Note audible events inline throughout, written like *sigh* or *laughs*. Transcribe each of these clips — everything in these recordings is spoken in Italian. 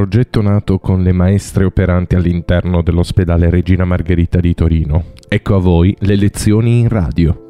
progetto nato con le maestre operanti all'interno dell'ospedale Regina Margherita di Torino. Ecco a voi le lezioni in radio.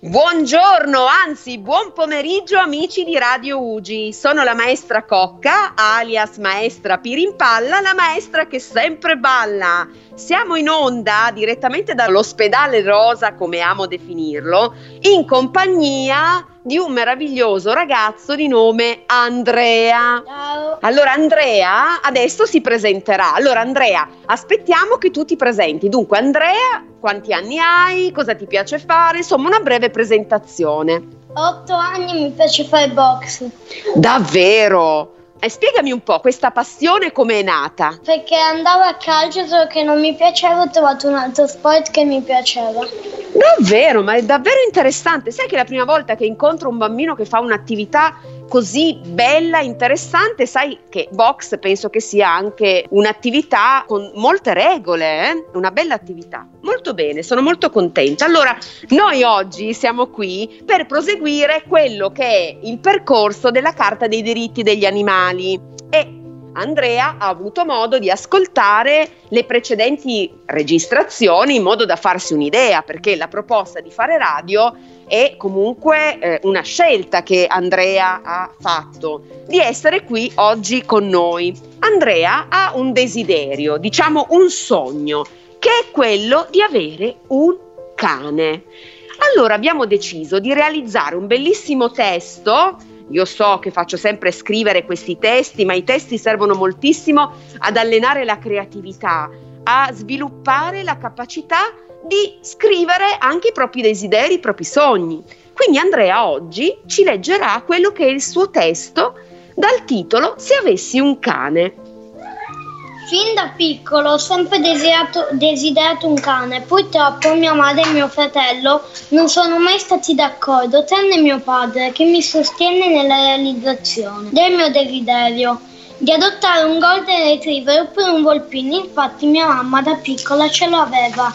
Buongiorno, anzi buon pomeriggio amici di Radio Ugi. Sono la maestra Cocca, alias maestra Pirimpalla, la maestra che sempre balla. Siamo in onda direttamente dall'ospedale Rosa, come amo definirlo, in compagnia di un meraviglioso ragazzo di nome Andrea. Ciao. Allora Andrea adesso si presenterà. Allora Andrea, aspettiamo che tu ti presenti. Dunque Andrea, quanti anni hai? Cosa ti piace fare? Insomma, una breve presentazione. Otto anni mi piace fare box Davvero? E spiegami un po' questa passione come è nata. perché andavo a calcio solo che non mi piaceva, ho trovato un altro sport che mi piaceva. Davvero, ma è davvero interessante. Sai che la prima volta che incontro un bambino che fa un'attività così bella, interessante, sai che box penso che sia anche un'attività con molte regole, eh? una bella attività. Molto bene, sono molto contenta. Allora, noi oggi siamo qui per proseguire quello che è il percorso della Carta dei diritti degli animali e Andrea ha avuto modo di ascoltare le precedenti registrazioni in modo da farsi un'idea, perché la proposta di fare radio è comunque eh, una scelta che Andrea ha fatto di essere qui oggi con noi. Andrea ha un desiderio, diciamo un sogno, che è quello di avere un cane. Allora abbiamo deciso di realizzare un bellissimo testo io so che faccio sempre scrivere questi testi, ma i testi servono moltissimo ad allenare la creatività, a sviluppare la capacità di scrivere anche i propri desideri, i propri sogni. Quindi Andrea oggi ci leggerà quello che è il suo testo dal titolo Se avessi un cane. Fin da piccolo ho sempre desiderato, desiderato un cane, purtroppo mia madre e mio fratello non sono mai stati d'accordo, tranne mio padre che mi sostiene nella realizzazione del mio desiderio di adottare un golden retriever oppure un volpino, infatti mia mamma da piccola ce lo aveva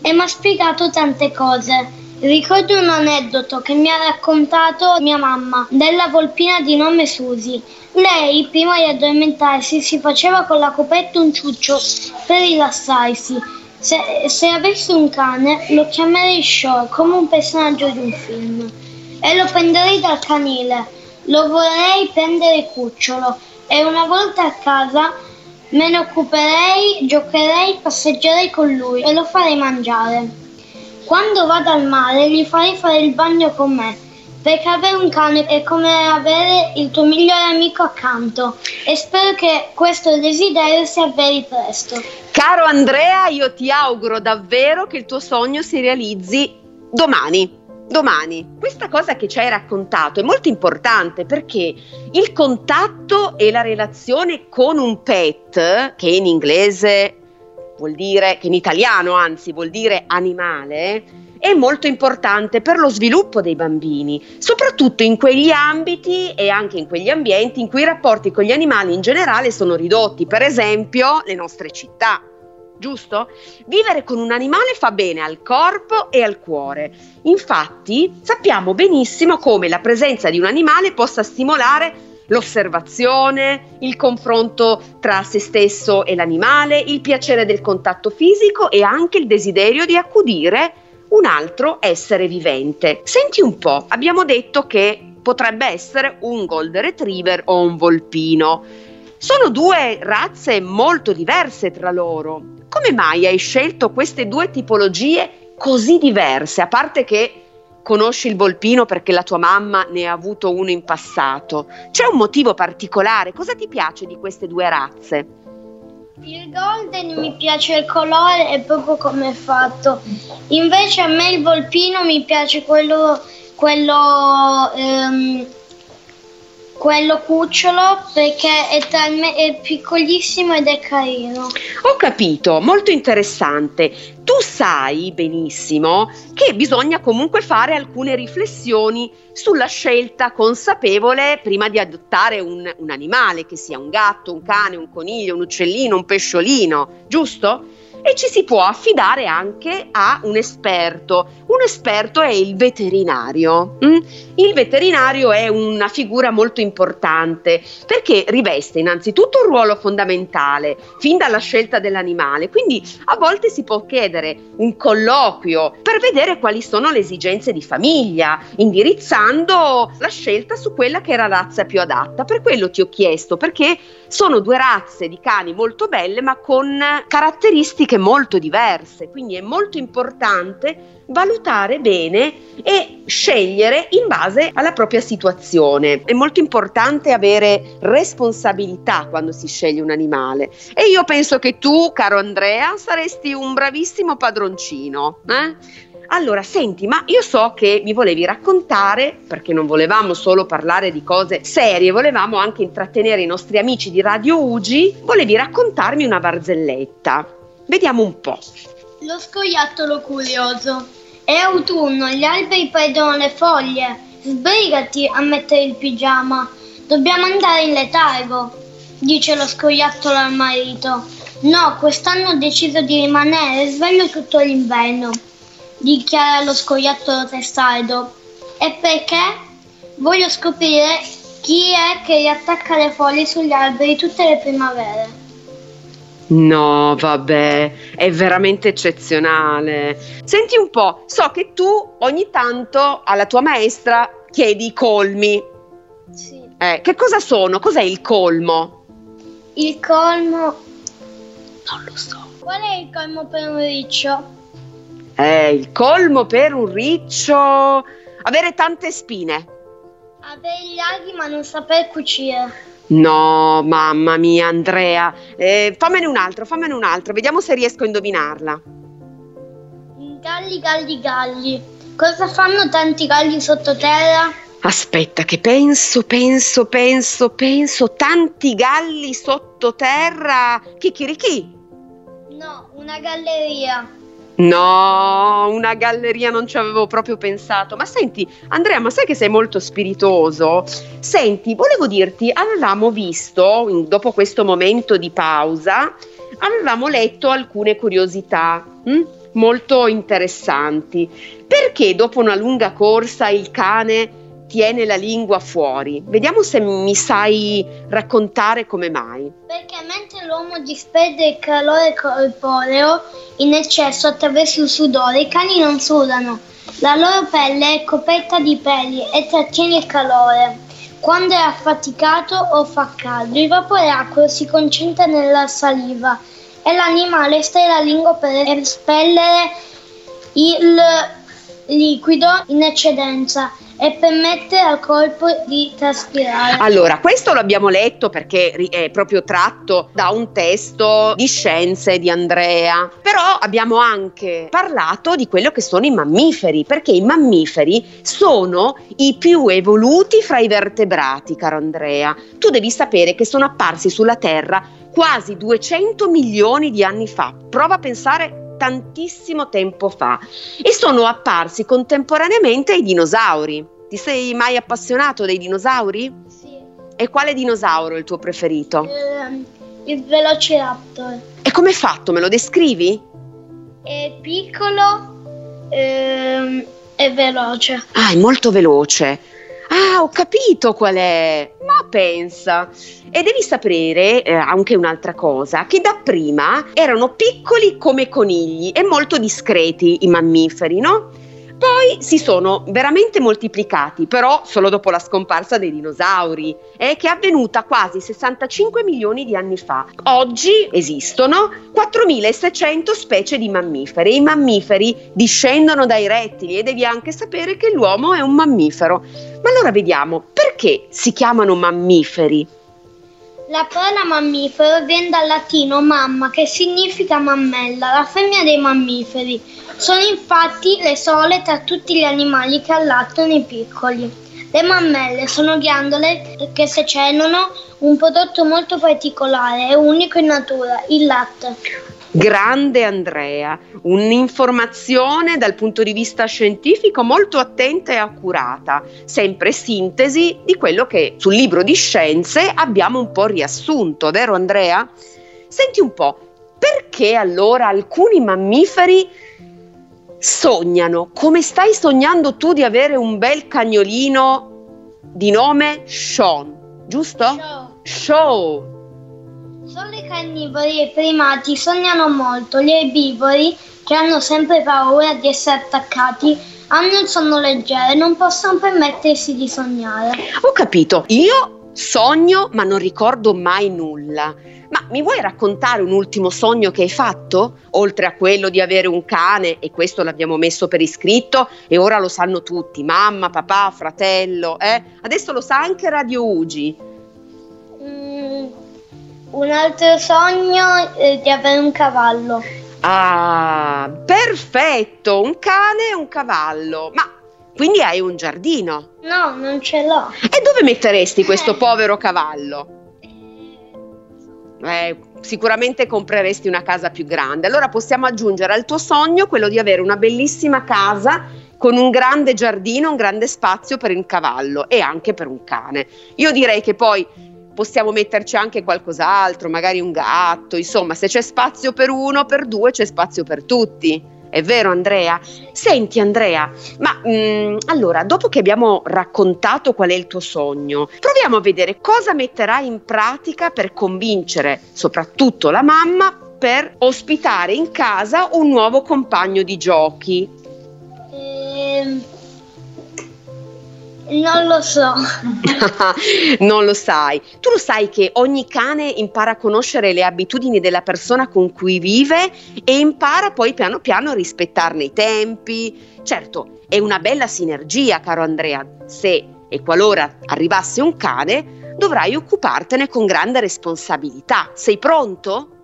e mi ha spiegato tante cose. Ricordo un aneddoto che mi ha raccontato mia mamma della volpina di nome Susi. Lei, prima di addormentarsi, si faceva con la coperta un ciuccio per rilassarsi. Se, se avessi un cane, lo chiamerei Shaw come un personaggio di un film e lo prenderei dal canile. Lo vorrei prendere cucciolo e una volta a casa me ne occuperei, giocherei, passeggerei con lui e lo farei mangiare. Quando vado al mare gli farei fare il bagno con me, perché avere un cane è come avere il tuo migliore amico accanto e spero che questo desiderio si avveri presto. Caro Andrea, io ti auguro davvero che il tuo sogno si realizzi domani. Domani, questa cosa che ci hai raccontato è molto importante perché il contatto e la relazione con un pet, che in inglese vuol dire, che in italiano anzi vuol dire animale, è molto importante per lo sviluppo dei bambini, soprattutto in quegli ambiti e anche in quegli ambienti in cui i rapporti con gli animali in generale sono ridotti, per esempio le nostre città. Giusto? Vivere con un animale fa bene al corpo e al cuore. Infatti, sappiamo benissimo come la presenza di un animale possa stimolare l'osservazione, il confronto tra se stesso e l'animale, il piacere del contatto fisico e anche il desiderio di accudire un altro essere vivente. Senti un po', abbiamo detto che potrebbe essere un golden retriever o un volpino. Sono due razze molto diverse tra loro. Come mai hai scelto queste due tipologie così diverse? A parte che conosci il volpino perché la tua mamma ne ha avuto uno in passato. C'è un motivo particolare? Cosa ti piace di queste due razze? Il golden mi piace il colore e proprio come è fatto. Invece a me il volpino mi piace quello, quello, ehm, quello cucciolo perché è, talme- è piccolissimo ed è carino. Ho capito, molto interessante. Tu sai benissimo che bisogna comunque fare alcune riflessioni sulla scelta consapevole prima di adottare un, un animale, che sia un gatto, un cane, un coniglio, un uccellino, un pesciolino, giusto? e ci si può affidare anche a un esperto. Un esperto è il veterinario. Mm? Il veterinario è una figura molto importante perché riveste innanzitutto un ruolo fondamentale fin dalla scelta dell'animale, quindi a volte si può chiedere un colloquio per vedere quali sono le esigenze di famiglia, indirizzando la scelta su quella che è la razza più adatta. Per quello ti ho chiesto, perché sono due razze di cani molto belle ma con caratteristiche molto diverse, quindi è molto importante valutare bene e scegliere in base alla propria situazione. È molto importante avere responsabilità quando si sceglie un animale e io penso che tu, caro Andrea, saresti un bravissimo padroncino. Eh? Allora, senti, ma io so che mi volevi raccontare, perché non volevamo solo parlare di cose serie, volevamo anche intrattenere i nostri amici di Radio Ugi, volevi raccontarmi una barzelletta. Vediamo un po'. Lo scoiattolo curioso. È autunno, gli alberi perdono le foglie. Sbrigati a mettere il pigiama. Dobbiamo andare in letargo, dice lo scoiattolo al marito. No, quest'anno ho deciso di rimanere sveglio tutto l'inverno, dichiara lo scoiattolo testardo. E perché? Voglio scoprire chi è che riattacca le foglie sugli alberi tutte le primavere. No, vabbè, è veramente eccezionale. Senti un po', so che tu ogni tanto alla tua maestra chiedi i colmi. Sì. Eh, che cosa sono? Cos'è il colmo? Il colmo. Non lo so. Qual è il colmo per un riccio? Eh, il colmo per un riccio. Avere tante spine. Avere gli aghi ma non saper cucire. No, mamma mia, Andrea. Eh, fammene un altro, fammene un altro. Vediamo se riesco a indovinarla. Galli, galli, galli. Cosa fanno tanti galli sottoterra? Aspetta, che penso, penso, penso, penso. Tanti galli sottoterra. Chicchirichì. No, una galleria. No, una galleria non ci avevo proprio pensato. Ma senti, Andrea, ma sai che sei molto spiritoso? Senti, volevo dirti, avevamo visto, dopo questo momento di pausa, avevamo letto alcune curiosità hm, molto interessanti. Perché dopo una lunga corsa il cane tiene la lingua fuori? Vediamo se mi sai raccontare come mai. Perché mentre l'uomo disperde il calore corporeo in eccesso attraverso il sudore, i cani non sudano. La loro pelle è coperta di peli e trattiene il calore. Quando è affaticato o fa caldo, il vapore acqueo si concentra nella saliva e l'animale estrae la lingua per espellere il liquido in eccedenza e permette al corpo di traspirare. Allora, questo l'abbiamo letto perché è proprio tratto da un testo di scienze di Andrea, però abbiamo anche parlato di quello che sono i mammiferi, perché i mammiferi sono i più evoluti fra i vertebrati, caro Andrea. Tu devi sapere che sono apparsi sulla Terra quasi 200 milioni di anni fa. Prova a pensare tantissimo tempo fa e sono apparsi contemporaneamente ai dinosauri. Ti sei mai appassionato dei dinosauri? Sì. E quale dinosauro è il tuo preferito? Ehm, il velociraptor E come è fatto? Me lo descrivi? è piccolo ehm, e veloce. Ah, è molto veloce. Ah, ho capito qual è. Ma pensa. E devi sapere eh, anche un'altra cosa, che dapprima erano piccoli come conigli e molto discreti i mammiferi, no? Poi si sono veramente moltiplicati, però solo dopo la scomparsa dei dinosauri, eh, che è avvenuta quasi 65 milioni di anni fa. Oggi esistono 4600 specie di mammiferi. I mammiferi discendono dai rettili e devi anche sapere che l'uomo è un mammifero. Ma allora vediamo, perché si chiamano mammiferi? La parola mammifero viene dal latino mamma, che significa mammella, la femmina dei mammiferi. Sono infatti le sole tra tutti gli animali che allattano i piccoli. Le mammelle sono ghiandole che secenono un prodotto molto particolare e unico in natura, il latte. Grande Andrea, un'informazione dal punto di vista scientifico molto attenta e accurata, sempre sintesi di quello che sul libro di scienze abbiamo un po' riassunto, vero Andrea? Senti un po', perché allora alcuni mammiferi sognano, come stai sognando tu di avere un bel cagnolino di nome Sean, giusto? Show. Show. Solo i carnivori e i primati sognano molto, gli erbivori, che hanno sempre paura di essere attaccati, hanno il sonno leggero e non possono permettersi di sognare. Ho capito, io sogno ma non ricordo mai nulla. Ma mi vuoi raccontare un ultimo sogno che hai fatto? Oltre a quello di avere un cane, e questo l'abbiamo messo per iscritto e ora lo sanno tutti, mamma, papà, fratello, eh? Adesso lo sa anche Radio Ugi. Un altro sogno è di avere un cavallo. Ah, perfetto, un cane e un cavallo. Ma quindi hai un giardino? No, non ce l'ho. E dove metteresti questo povero cavallo? Eh, sicuramente compreresti una casa più grande. Allora possiamo aggiungere al tuo sogno quello di avere una bellissima casa con un grande giardino, un grande spazio per il cavallo e anche per un cane. Io direi che poi possiamo metterci anche qualcos'altro, magari un gatto, insomma, se c'è spazio per uno, per due, c'è spazio per tutti. È vero Andrea? Senti Andrea, ma mm, allora, dopo che abbiamo raccontato qual è il tuo sogno, proviamo a vedere cosa metterai in pratica per convincere soprattutto la mamma per ospitare in casa un nuovo compagno di giochi. Ehm, non lo so. *laughs* non lo sai. Tu lo sai che ogni cane impara a conoscere le abitudini della persona con cui vive e impara poi piano piano a rispettarne i tempi. Certo, è una bella sinergia, caro Andrea. Se e qualora arrivasse un cane, dovrai occupartene con grande responsabilità. Sei pronto?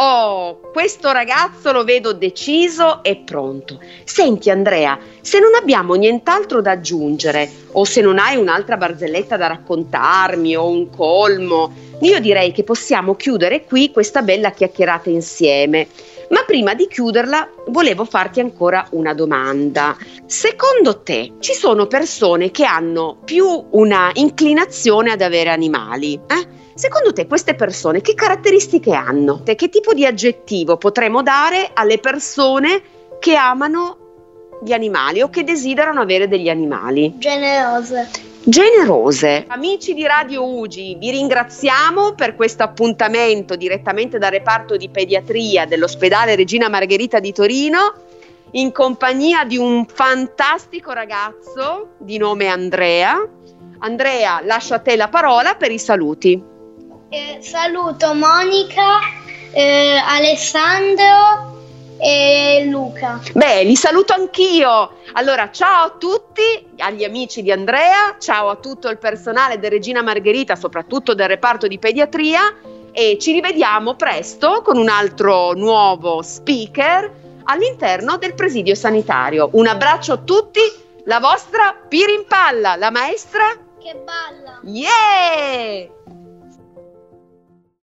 Oh, questo ragazzo lo vedo deciso e pronto. Senti Andrea, se non abbiamo nient'altro da aggiungere o se non hai un'altra barzelletta da raccontarmi o un colmo, io direi che possiamo chiudere qui questa bella chiacchierata insieme. Ma prima di chiuderla volevo farti ancora una domanda. Secondo te ci sono persone che hanno più una inclinazione ad avere animali? Eh? Secondo te queste persone che caratteristiche hanno? Che tipo di aggettivo potremmo dare alle persone che amano gli animali o che desiderano avere degli animali? Generose. Generose. Amici di Radio Ugi, vi ringraziamo per questo appuntamento direttamente dal reparto di pediatria dell'ospedale Regina Margherita di Torino in compagnia di un fantastico ragazzo di nome Andrea. Andrea, lascio a te la parola per i saluti. Eh, saluto Monica, eh, Alessandro e Luca. Beh, li saluto anch'io. Allora, ciao a tutti, agli amici di Andrea, ciao a tutto il personale del Regina Margherita, soprattutto del reparto di pediatria e ci rivediamo presto con un altro nuovo speaker all'interno del presidio sanitario. Un abbraccio a tutti, la vostra Pirimpalla, la maestra Che balla! Yeah!